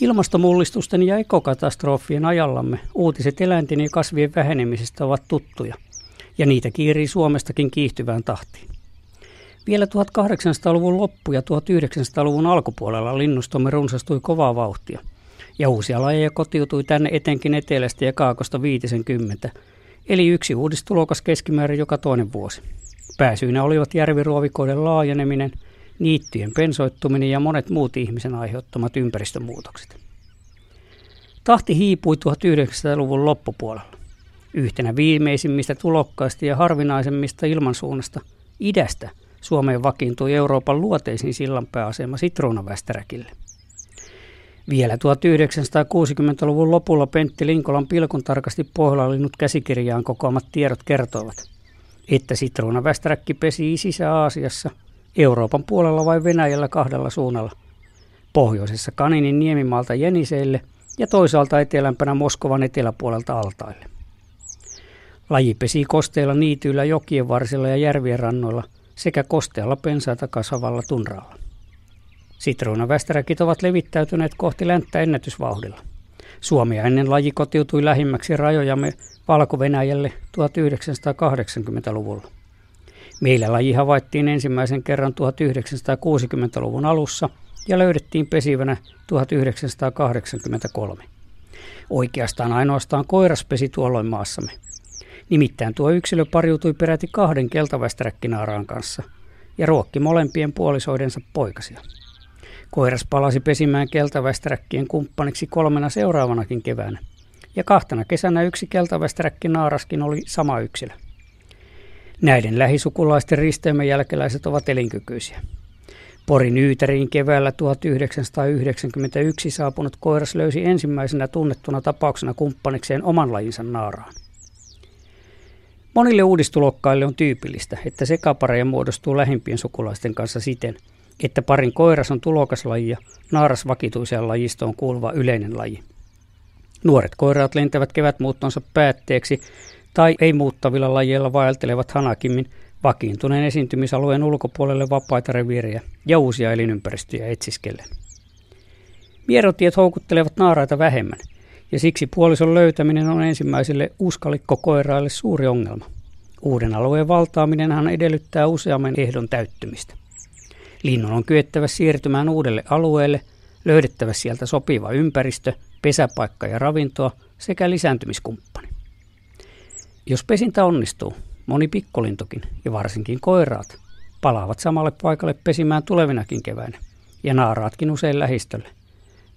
Ilmastomullistusten ja ekokatastrofien ajallamme uutiset eläinten ja kasvien vähenemisestä ovat tuttuja, ja niitä kiirii Suomestakin kiihtyvään tahtiin. Vielä 1800-luvun loppu- ja 1900-luvun alkupuolella linnustomme runsastui kovaa vauhtia, ja uusia lajeja kotiutui tänne etenkin etelästä ja kaakosta 50, eli yksi uudistulokas keskimäärin joka toinen vuosi. Pääsyinä olivat järviruovikoiden laajeneminen – niittyjen pensoittuminen ja monet muut ihmisen aiheuttamat ympäristömuutokset. Tahti hiipui 1900-luvun loppupuolella. Yhtenä viimeisimmistä tulokkaista ja harvinaisemmista ilmansuunnasta idästä Suomeen vakiintui Euroopan luoteisin sillanpääasema Sitruunavästäräkille. Vielä 1960-luvun lopulla Pentti Linkolan pilkun tarkasti pohjalla käsikirjaan kokoamat tiedot kertoivat, että sitruunavästäräkki pesi Sisä-Aasiassa – Euroopan puolella vai Venäjällä kahdella suunnalla. Pohjoisessa Kaninin niemimaalta Jeniseille ja toisaalta etelämpänä Moskovan eteläpuolelta Altaille. Laji pesi kosteilla niityillä jokien varsilla ja järvien rannoilla sekä kostealla pensaita kasvavalla tunralla. Sitruunavästäräkit ovat levittäytyneet kohti länttä ennätysvauhdilla. Suomi ennen laji kotiutui lähimmäksi rajojamme Valko-Venäjälle 1980-luvulla. Meillä laji havaittiin ensimmäisen kerran 1960-luvun alussa ja löydettiin pesivänä 1983. Oikeastaan ainoastaan koiras pesi tuolloin maassamme. Nimittäin tuo yksilö pariutui peräti kahden keltavästäräkkinaaraan kanssa ja ruokki molempien puolisoidensa poikasia. Koiras palasi pesimään keltavästäräkkien kumppaniksi kolmena seuraavanakin keväänä, ja kahtena kesänä yksi keltavästäräkkinaaraskin oli sama yksilö. Näiden lähisukulaisten risteymen jälkeläiset ovat elinkykyisiä. Porin Yyteriin keväällä 1991 saapunut koiras löysi ensimmäisenä tunnettuna tapauksena kumppanikseen oman lajinsa naaraan. Monille uudistulokkaille on tyypillistä, että sekapareja muodostuu lähimpien sukulaisten kanssa siten, että parin koiras on tulokaslaji ja naaras vakituiseen lajistoon kuuluva yleinen laji. Nuoret koiraat lentävät kevätmuuttonsa päätteeksi tai ei-muuttavilla lajeilla vaeltelevat hanakimmin vakiintuneen esiintymisalueen ulkopuolelle vapaita reviirejä ja uusia elinympäristöjä etsiskellen. Mierotiet houkuttelevat naaraita vähemmän, ja siksi puolison löytäminen on ensimmäiselle uskallikkokoiraille suuri ongelma. Uuden alueen valtaaminenhan edellyttää useamman ehdon täyttymistä. Linnun on kyettävä siirtymään uudelle alueelle, löydettävä sieltä sopiva ympäristö, pesäpaikka ja ravintoa sekä lisääntymiskumppani. Jos pesintä onnistuu, moni pikkulintukin ja varsinkin koiraat palaavat samalle paikalle pesimään tulevinakin keväinä ja naaraatkin usein lähistölle.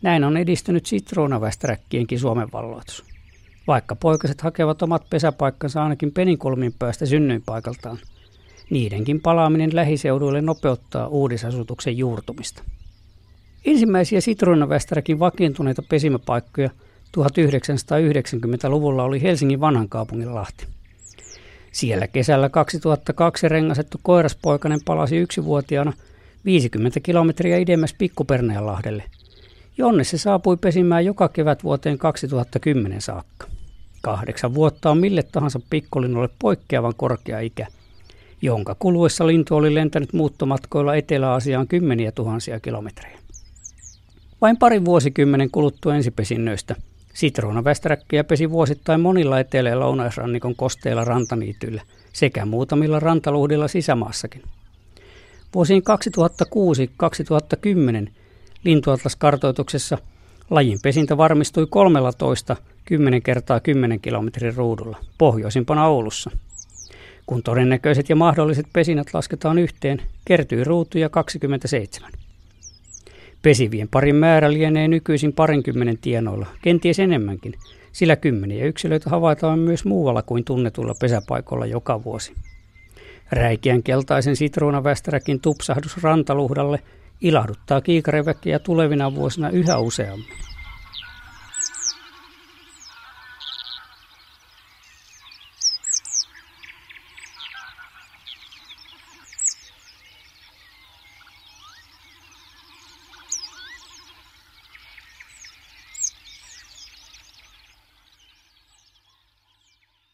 Näin on edistynyt sitruunavästäräkkienkin Suomen valloitus. Vaikka poikaset hakevat omat pesäpaikkansa ainakin peninkulmin päästä synnyinpaikaltaan, niidenkin palaaminen lähiseuduille nopeuttaa uudisasutuksen juurtumista. Ensimmäisiä sitruunavästäräkin vakiintuneita pesimäpaikkoja – 1990-luvulla oli Helsingin vanhan kaupungin Lahti. Siellä kesällä 2002 rengasettu koiraspoikainen palasi yksivuotiaana 50 kilometriä idemmäs Lahdelle, jonne se saapui pesimään joka kevät vuoteen 2010 saakka. Kahdeksan vuotta on mille tahansa pikkulinnolle poikkeavan korkea ikä, jonka kuluessa lintu oli lentänyt muuttomatkoilla Etelä-Aasiaan kymmeniä tuhansia kilometrejä. Vain parin vuosikymmenen kuluttua ensipesinnöistä – Sitruunavästäräkkiä pesi vuosittain monilla etelä- ja lounaisrannikon kosteilla rantaniityillä sekä muutamilla rantaluhdilla sisämaassakin. Vuosiin 2006-2010 lintuatlaskartoituksessa lajin pesintä varmistui 13 10 kertaa 10 kilometrin ruudulla, pohjoisimpana Oulussa. Kun todennäköiset ja mahdolliset pesinät lasketaan yhteen, kertyy ruutuja 27. Pesivien parin määrä lienee nykyisin parinkymmenen tienoilla, kenties enemmänkin, sillä kymmeniä yksilöitä havaitaan myös muualla kuin tunnetulla pesäpaikoilla joka vuosi. Räikeän keltaisen sitruunavästäräkin tupsahdus rantaluhdalle ilahduttaa kiikareväkkiä tulevina vuosina yhä useammin.